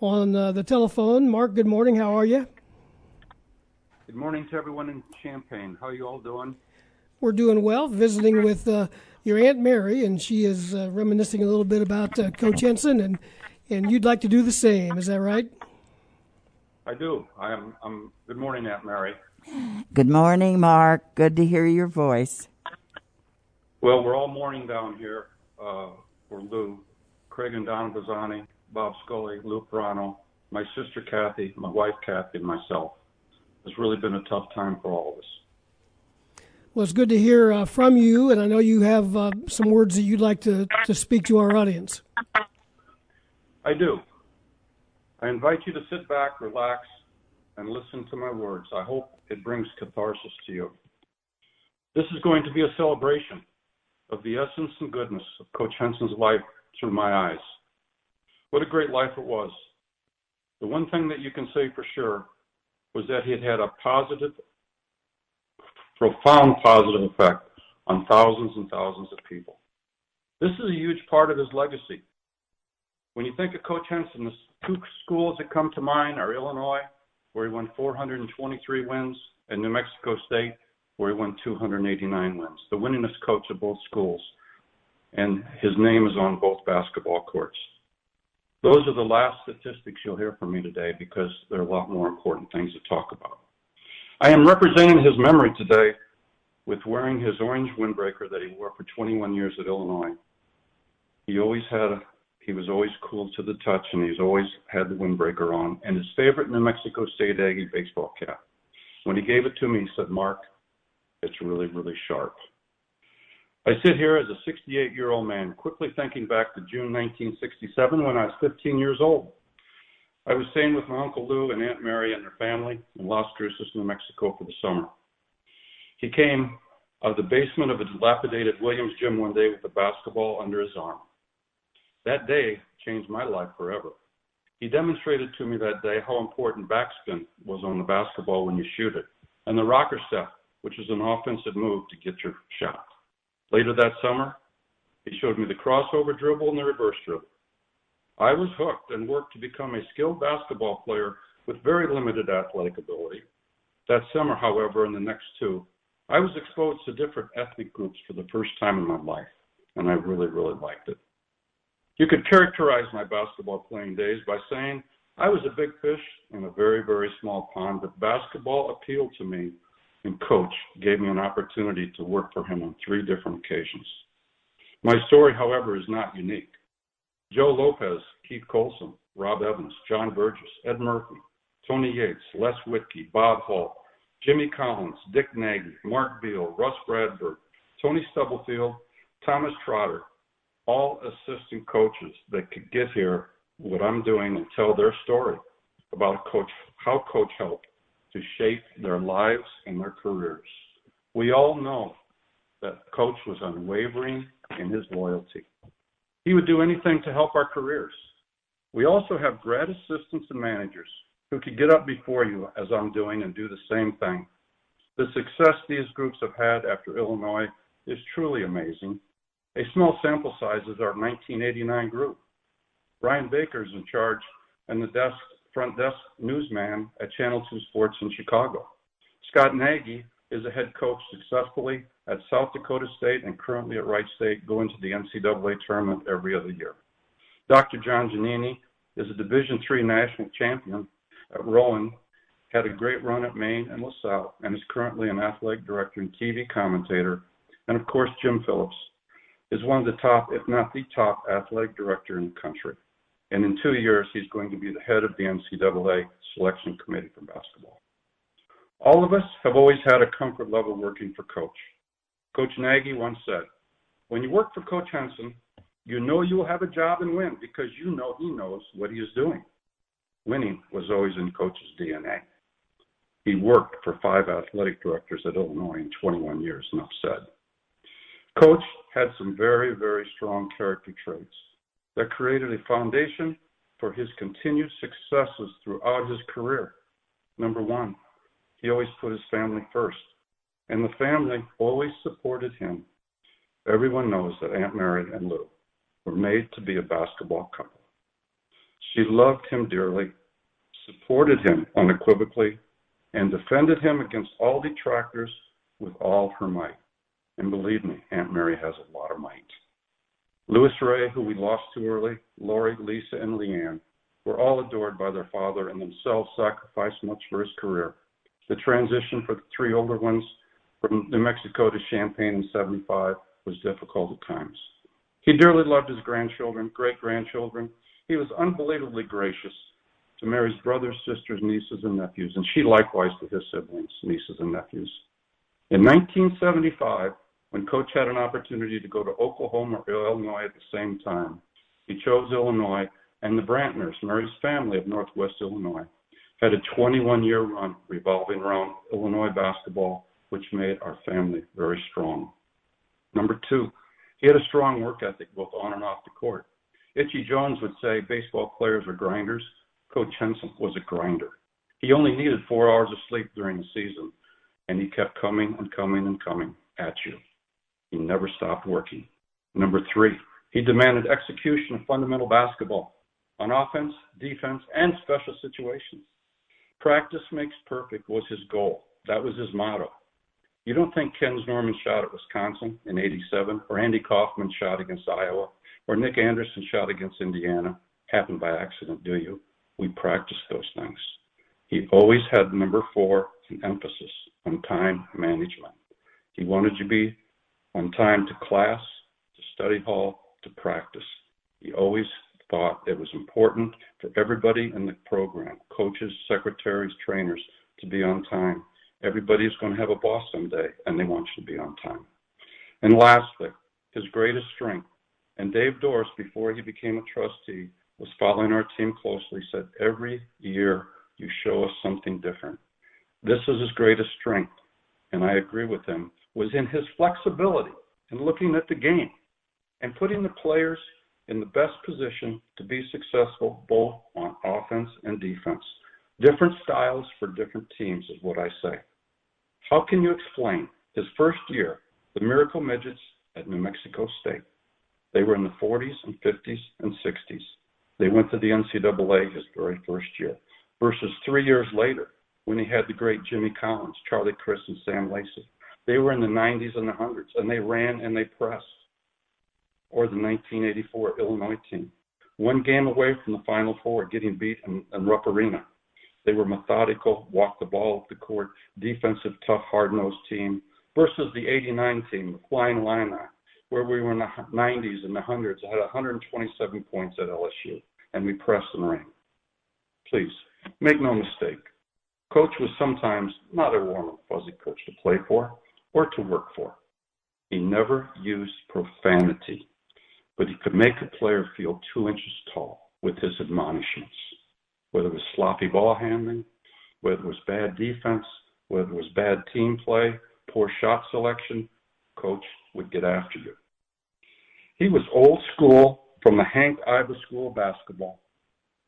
on uh, the telephone. Mark, good morning. How are you? Good morning to everyone in Champaign. How are you all doing? We're doing well. Visiting with uh, your aunt Mary, and she is uh, reminiscing a little bit about uh, Coach Henson, and and you'd like to do the same. Is that right? I do. I am. I'm. Good morning, Aunt Mary. Good morning, Mark. Good to hear your voice. Well, we're all mourning down here uh, for Lou, Craig and Donna Bazzani, Bob Scully, Lou Perano, my sister Kathy, my wife Kathy, and myself. It's really been a tough time for all of us. Well, it's good to hear uh, from you, and I know you have uh, some words that you'd like to, to speak to our audience. I do. I invite you to sit back, relax, and listen to my words. I hope it brings catharsis to you. This is going to be a celebration of the essence and goodness of Coach Henson's life through my eyes. What a great life it was. The one thing that you can say for sure was that he had had a positive, profound positive effect on thousands and thousands of people. This is a huge part of his legacy. When you think of Coach Henson, the two schools that come to mind are Illinois, where he won 423 wins, and New Mexico State, where he won 289 wins. The winningest coach of both schools, and his name is on both basketball courts. Those are the last statistics you'll hear from me today because there are a lot more important things to talk about. I am representing his memory today with wearing his orange windbreaker that he wore for 21 years at Illinois. He always had a, he was always cool to the touch and he's always had the windbreaker on and his favorite New Mexico State Aggie baseball cap. When he gave it to me, he said, Mark, it's really, really sharp. I sit here as a 68 year old man, quickly thinking back to June 1967 when I was 15 years old. I was staying with my Uncle Lou and Aunt Mary and their family in Las Cruces, New Mexico for the summer. He came out of the basement of a dilapidated Williams gym one day with a basketball under his arm. That day changed my life forever. He demonstrated to me that day how important backspin was on the basketball when you shoot it, and the rocker step, which is an offensive move to get your shot. Later that summer, he showed me the crossover dribble and the reverse dribble. I was hooked and worked to become a skilled basketball player with very limited athletic ability. That summer, however, and the next two, I was exposed to different ethnic groups for the first time in my life, and I really, really liked it. You could characterize my basketball playing days by saying I was a big fish in a very, very small pond, but basketball appealed to me and coach gave me an opportunity to work for him on three different occasions. My story, however, is not unique. Joe Lopez, Keith Colson, Rob Evans, John Burgess, Ed Murphy, Tony Yates, Les Wothke, Bob Hall, Jimmy Collins, Dick Nagy, Mark Beal, Russ Bradford, Tony Stubblefield, Thomas Trotter, all assistant coaches that could get here what I'm doing and tell their story about coach how coach helped to shape their lives and their careers. We all know that Coach was unwavering in his loyalty. He would do anything to help our careers. We also have grad assistants and managers who could get up before you, as I'm doing, and do the same thing. The success these groups have had after Illinois is truly amazing. A small sample size is our 1989 group. Brian Baker is in charge, and the desk front desk newsman at Channel 2 Sports in Chicago. Scott Nagy is a head coach successfully at South Dakota State and currently at Wright State, going to the NCAA tournament every other year. Dr. John Giannini is a Division III national champion at Rowan, had a great run at Maine and LaSalle, and is currently an athletic director and TV commentator. And of course, Jim Phillips is one of the top, if not the top, athletic director in the country and in two years, he's going to be the head of the NCAA selection committee for basketball. All of us have always had a comfort level working for Coach. Coach Nagy once said, When you work for Coach Henson, you know you will have a job and win because you know he knows what he is doing. Winning was always in Coach's DNA. He worked for five athletic directors at Illinois in 21 years, enough said. Coach had some very, very strong character traits that created a foundation for his continued successes throughout his career. Number one, he always put his family first, and the family always supported him. Everyone knows that Aunt Mary and Lou were made to be a basketball couple. She loved him dearly, supported him unequivocally, and defended him against all detractors with all her might. And believe me, Aunt Mary has a lot of might. Louis Ray, who we lost too early, Lori, Lisa, and Leanne were all adored by their father and themselves sacrificed much for his career. The transition for the three older ones from New Mexico to Champaign in 75 was difficult at times. He dearly loved his grandchildren, great grandchildren. He was unbelievably gracious to Mary's brothers, sisters, nieces, and nephews, and she likewise to his siblings, nieces, and nephews. In 1975, when Coach had an opportunity to go to Oklahoma or Illinois at the same time, he chose Illinois, and the Brantners, Mary's family of Northwest Illinois, had a 21 year run revolving around Illinois basketball, which made our family very strong. Number two, he had a strong work ethic both on and off the court. Itchy Jones would say baseball players are grinders. Coach Henson was a grinder. He only needed four hours of sleep during the season, and he kept coming and coming and coming at you. He never stopped working. Number three, he demanded execution of fundamental basketball on offense, defense, and special situations. Practice makes perfect was his goal. That was his motto. You don't think Ken Norman shot at Wisconsin in 87, or Andy Kaufmann shot against Iowa, or Nick Anderson shot against Indiana, happened by accident, do you? We practiced those things. He always had number four, an emphasis on time management. He wanted to be on time to class, to study hall, to practice. He always thought it was important for everybody in the program, coaches, secretaries, trainers, to be on time. Everybody's going to have a boss someday, and they want you to be on time. And lastly, his greatest strength, and Dave Doris, before he became a trustee, was following our team closely, said, Every year you show us something different. This is his greatest strength, and I agree with him, was in his flexibility in looking at the game and putting the players in the best position to be successful both on offense and defense. Different styles for different teams is what I say. How can you explain his first year, the Miracle Midgets at New Mexico State? They were in the 40s and 50s and 60s. They went to the NCAA his very first year, versus three years later when he had the great Jimmy Collins, Charlie Criss, and Sam Lacey. They were in the 90s and the 100s, and they ran and they pressed. Or the 1984 Illinois team, one game away from the Final Four, getting beat in, in Rupp Arena. They were methodical, walked the ball up the court, defensive, tough, hard-nosed team versus the 89 team, the Flying Illini, where we were in the 90s and the hundreds, had 127 points at LSU, and we pressed and ran. Please, make no mistake. Coach was sometimes not a warm and fuzzy coach to play for or to work for. He never used profanity, but he could make a player feel two inches tall with his admonishments whether it was sloppy ball handling, whether it was bad defense, whether it was bad team play, poor shot selection, coach would get after you. He was old school from the Hank Iba School of Basketball.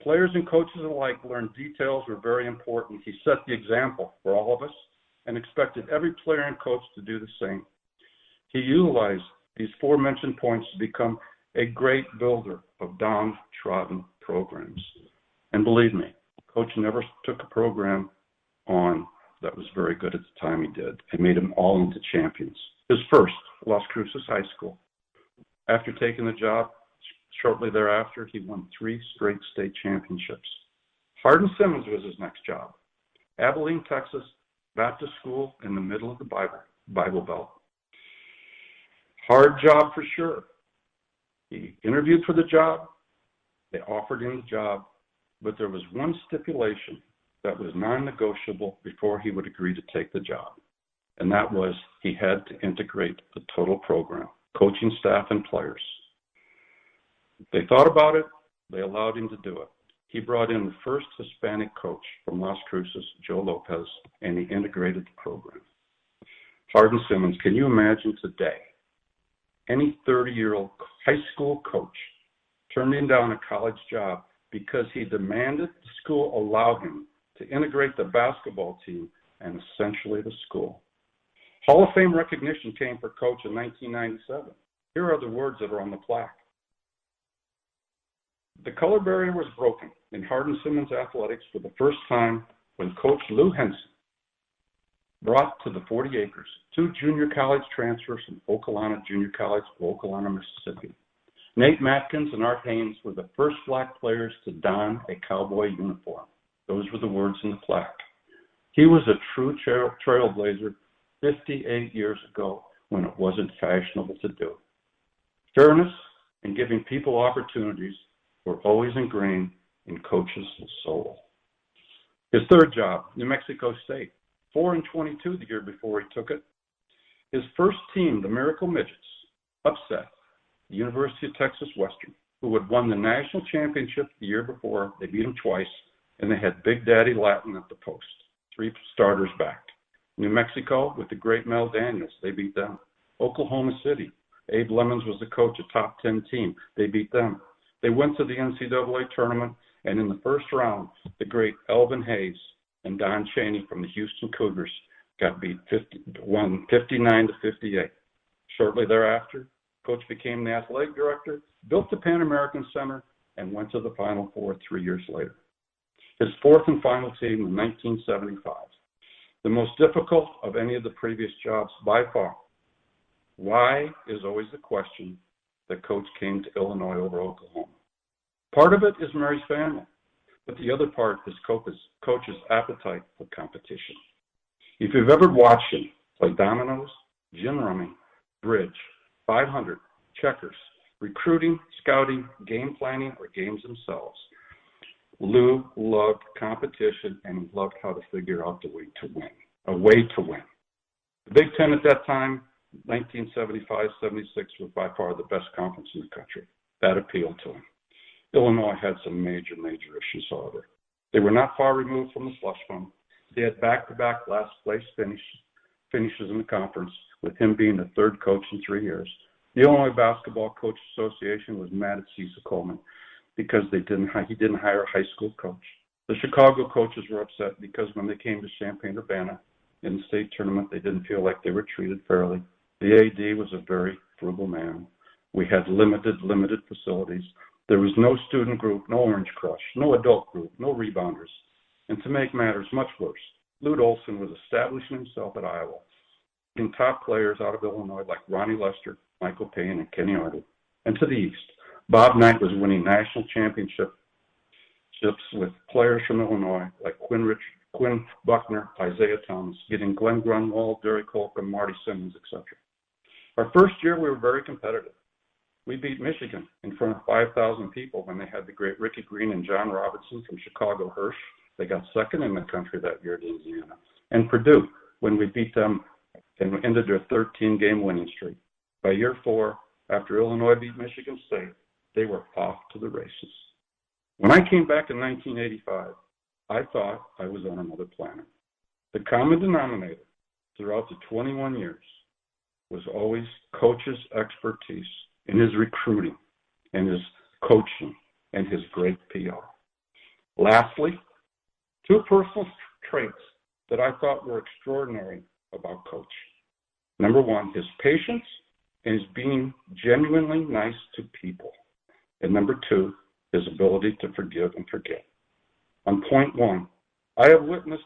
Players and coaches alike learned details were very important. He set the example for all of us and expected every player and coach to do the same. He utilized these four mentioned points to become a great builder of downtrodden programs. And believe me, coach never took a program on that was very good at the time he did and made them all into champions. His first, Las Cruces High School. After taking the job, shortly thereafter, he won three straight state championships. Hardin Simmons was his next job. Abilene, Texas, Baptist school in the middle of the Bible, Bible Belt. Hard job for sure. He interviewed for the job. They offered him the job but there was one stipulation that was non negotiable before he would agree to take the job, and that was he had to integrate the total program, coaching staff and players. They thought about it, they allowed him to do it. He brought in the first Hispanic coach from Las Cruces, Joe Lopez, and he integrated the program. Hardin Simmons, can you imagine today any 30 year old high school coach turning down a college job because he demanded the school allow him to integrate the basketball team and essentially the school. Hall of Fame recognition came for Coach in 1997. Here are the words that are on the plaque The color barrier was broken in Hardin-Simmons athletics for the first time when Coach Lou Henson brought to the 40 acres two junior college transfers from Okolona Junior College of Okolona, Mississippi. Nate Matkins and Art Haynes were the first black players to don a cowboy uniform. Those were the words in the plaque. He was a true trail, trailblazer 58 years ago when it wasn't fashionable to do. Fairness and giving people opportunities were always ingrained in Coach's soul. His third job, New Mexico State, 4 and 22 the year before he took it. His first team, the Miracle Midgets, upset the University of Texas Western, who had won the national championship the year before. They beat them twice, and they had Big Daddy Lattin at the post, three starters back. New Mexico, with the great Mel Daniels, they beat them. Oklahoma City, Abe Lemons was the coach, a top 10 team. They beat them. They went to the NCAA tournament, and in the first round, the great Elvin Hayes and Don Chaney from the Houston Cougars got beat 50, won 59 to 58. Shortly thereafter, coach became the athletic director, built the Pan American Center, and went to the Final Four three years later. His fourth and final team in 1975, the most difficult of any of the previous jobs by far. Why is always the question that coach came to Illinois over Oklahoma. Part of it is Mary's family, but the other part is coach's, coach's appetite for competition. If you've ever watched him play dominoes, gin rummy, bridge, 500, checkers, recruiting, scouting, game planning, or games themselves, Lou loved competition and he loved how to figure out the way to win, a way to win. The Big Ten at that time, 1975 76, was by far the best conference in the country. That appealed to him. Illinois had some major, major issues, however. They were not far removed from the slush fund. They had back-to-back last place finish, finishes in the conference, with him being the third coach in three years. The Illinois Basketball Coach Association was mad at Cecil Coleman because they didn't he didn't hire a high school coach. The Chicago coaches were upset because when they came to Champaign Urbana in the state tournament, they didn't feel like they were treated fairly. The AD was a very frugal man. We had limited, limited facilities. There was no student group, no Orange Crush, no adult group, no rebounders. And to make matters much worse, Lute Olson was establishing himself at Iowa, getting top players out of Illinois like Ronnie Lester, Michael Payne, and Kenny Arden. And to the east, Bob Knight was winning national championships with players from Illinois like Quinn, Rich, Quinn Buckner, Isiah Thomas, getting Glenn Grunwald, Derek Holcomb, Marty Simmons, etc. Our first year, we were very competitive. We beat Michigan in front of 5,000 people when they had the great Ricky Green and John Robinson from Chicago Hirsch. They got second in the country that year at Indiana. And Purdue, when we beat them and ended their 13 game winning streak. By year four, after Illinois beat Michigan State, they were off to the races. When I came back in 1985, I thought I was on another planet. The common denominator throughout the 21 years was always coach's expertise in his recruiting and his coaching and his great PR. Lastly, two personal traits that I thought were extraordinary about Coach. Number one, his patience and his being genuinely nice to people. And number two, his ability to forgive and forget. On point one, I have witnessed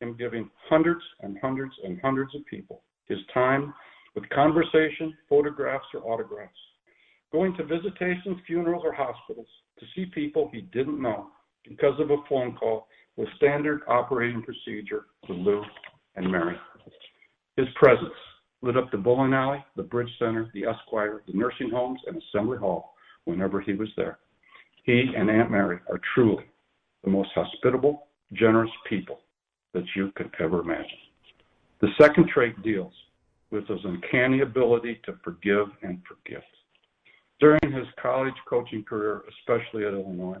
him giving hundreds and hundreds and hundreds of people his time with conversation, photographs, or autographs going to visitations, funerals, or hospitals to see people he didn't know because of a phone call was standard operating procedure for Lou and Mary. His presence lit up the bowling alley, the bridge center, the Esquire, the nursing homes, and Assembly Hall whenever he was there. He and Aunt Mary are truly the most hospitable, generous people that you could ever imagine. The second trait deals with his uncanny ability to forgive and forget during his college coaching career, especially at Illinois.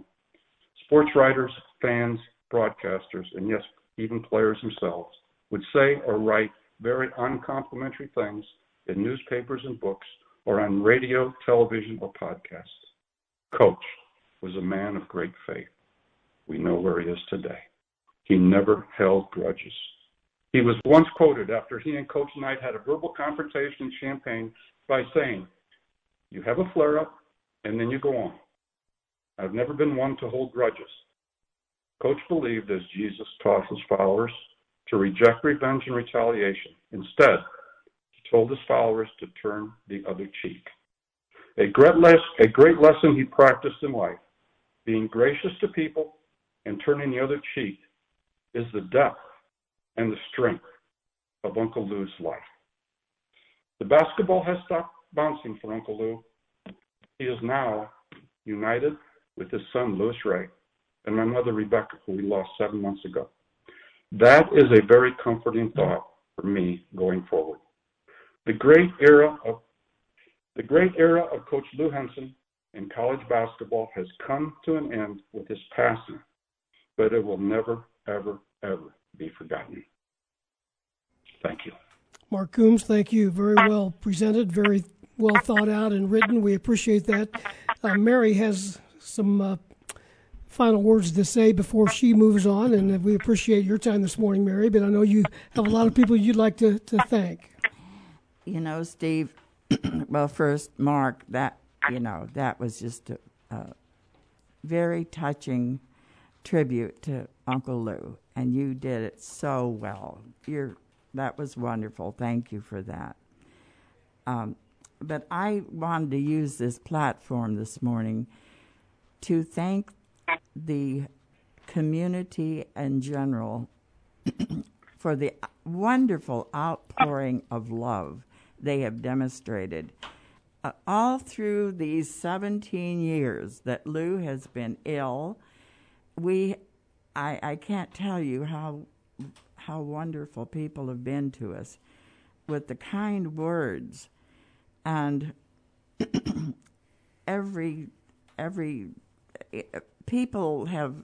Sports writers, fans, broadcasters, and yes, even players themselves would say or write very uncomplimentary things in newspapers and books or on radio, television, or podcasts. Coach was a man of great faith. We know where he is today. He never held grudges. He was once quoted after he and Coach Knight had a verbal confrontation in Champaign by saying, you have a flare up, and then you go on. I've never been one to hold grudges. Coach believed, as Jesus taught his followers, to reject revenge and retaliation. Instead, he told his followers to turn the other cheek. A great, a great lesson he practiced in life, being gracious to people and turning the other cheek, is the depth and the strength of Uncle Lou's life. The basketball has stopped bouncing for Uncle Lou. He is now united with his son, Louis Ray, and my mother, Rebecca, who we lost seven months ago. That is a very comforting thought for me going forward. The great era of the great era of Coach Lou Henson in college basketball has come to an end with his passing, but it will never, ever, ever be forgotten. Thank you. Mark Coomes, thank you. Very well presented, very well thought out and written. We appreciate that. Uh, Mary has some uh, final words to say before she moves on, and we appreciate your time this morning, Mary. But I know you have a lot of people you'd like to, to thank. You know, Steve. well, first, Mark. That you know, that was just a, a very touching tribute to Uncle Lou, and you did it so well. You're that was wonderful. Thank you for that. Um, but I wanted to use this platform this morning to thank the community in general for the wonderful outpouring of love they have demonstrated. Uh, all through these 17 years that Lou has been ill, we, I, I can't tell you how, how wonderful people have been to us with the kind words and every, every people have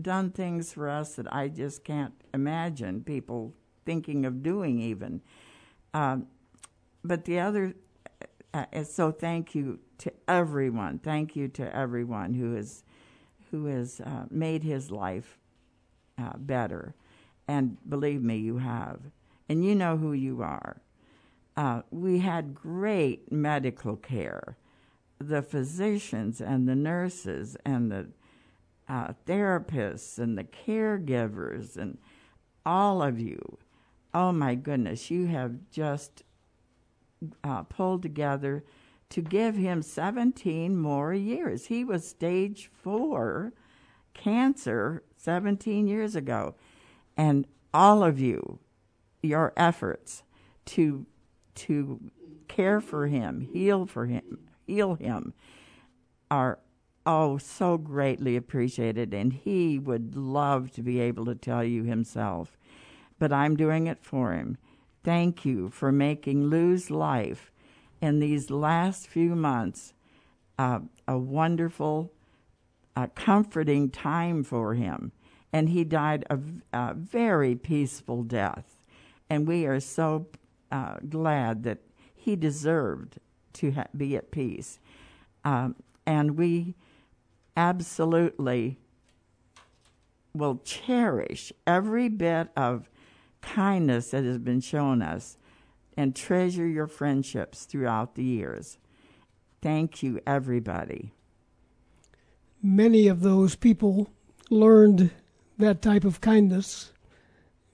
done things for us that I just can't imagine people thinking of doing even. Um, but the other, uh, so thank you to everyone. Thank you to everyone who has, who has uh, made his life uh, better, and believe me, you have, and you know who you are. Uh, we had great medical care the physicians and the nurses and the uh, therapists and the caregivers and all of you. Oh my goodness, you have just uh, pulled together to give him 17 more years. He was stage four cancer 17 years ago. And all of you, your efforts to, to care for him, heal for him, heal him are oh so greatly appreciated and he would love to be able to tell you himself but i'm doing it for him thank you for making lou's life in these last few months uh, a wonderful uh, comforting time for him. And he died a, a very peaceful death. And we are so uh, glad that he deserved to ha- be at peace. Um, and we absolutely will cherish every bit of kindness that has been shown us and treasure your friendships throughout the years. Thank you, everybody. Many of those people learned that type of kindness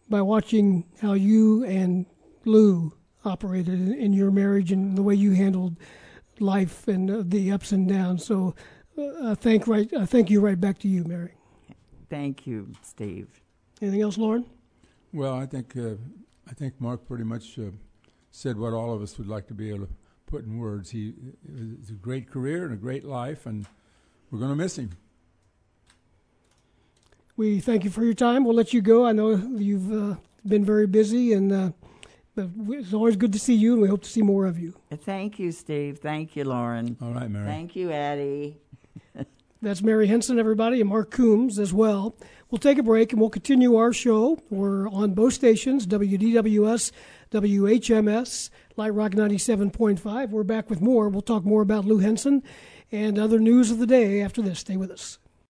by watching how you and Lou operated in your marriage and the way you handled life and uh, the ups and downs. So, uh, thank right, uh, thank you right back to you, Mary. Thank you, Steve. Anything else, Loren? Well, I think uh, I think Mark pretty much uh, said what all of us would like to be able to put in words. He it's a great career and a great life, and we're going to miss him. We thank you for your time. We'll let you go. I know you've uh, been very busy and but it's always good to see you, and we hope to see more of you. Thank you, Steve. Thank you, Loren. All right, Mary. Thank you, Addie. That's Mary Henson, everybody, and Mark Coomes as well. We'll take a break and we'll continue our show. We're on both stations, WDWS, WHMS, Light Rock 97.5. We're back with more. We'll talk more about Lou Henson and other news of the day after this. Stay with us.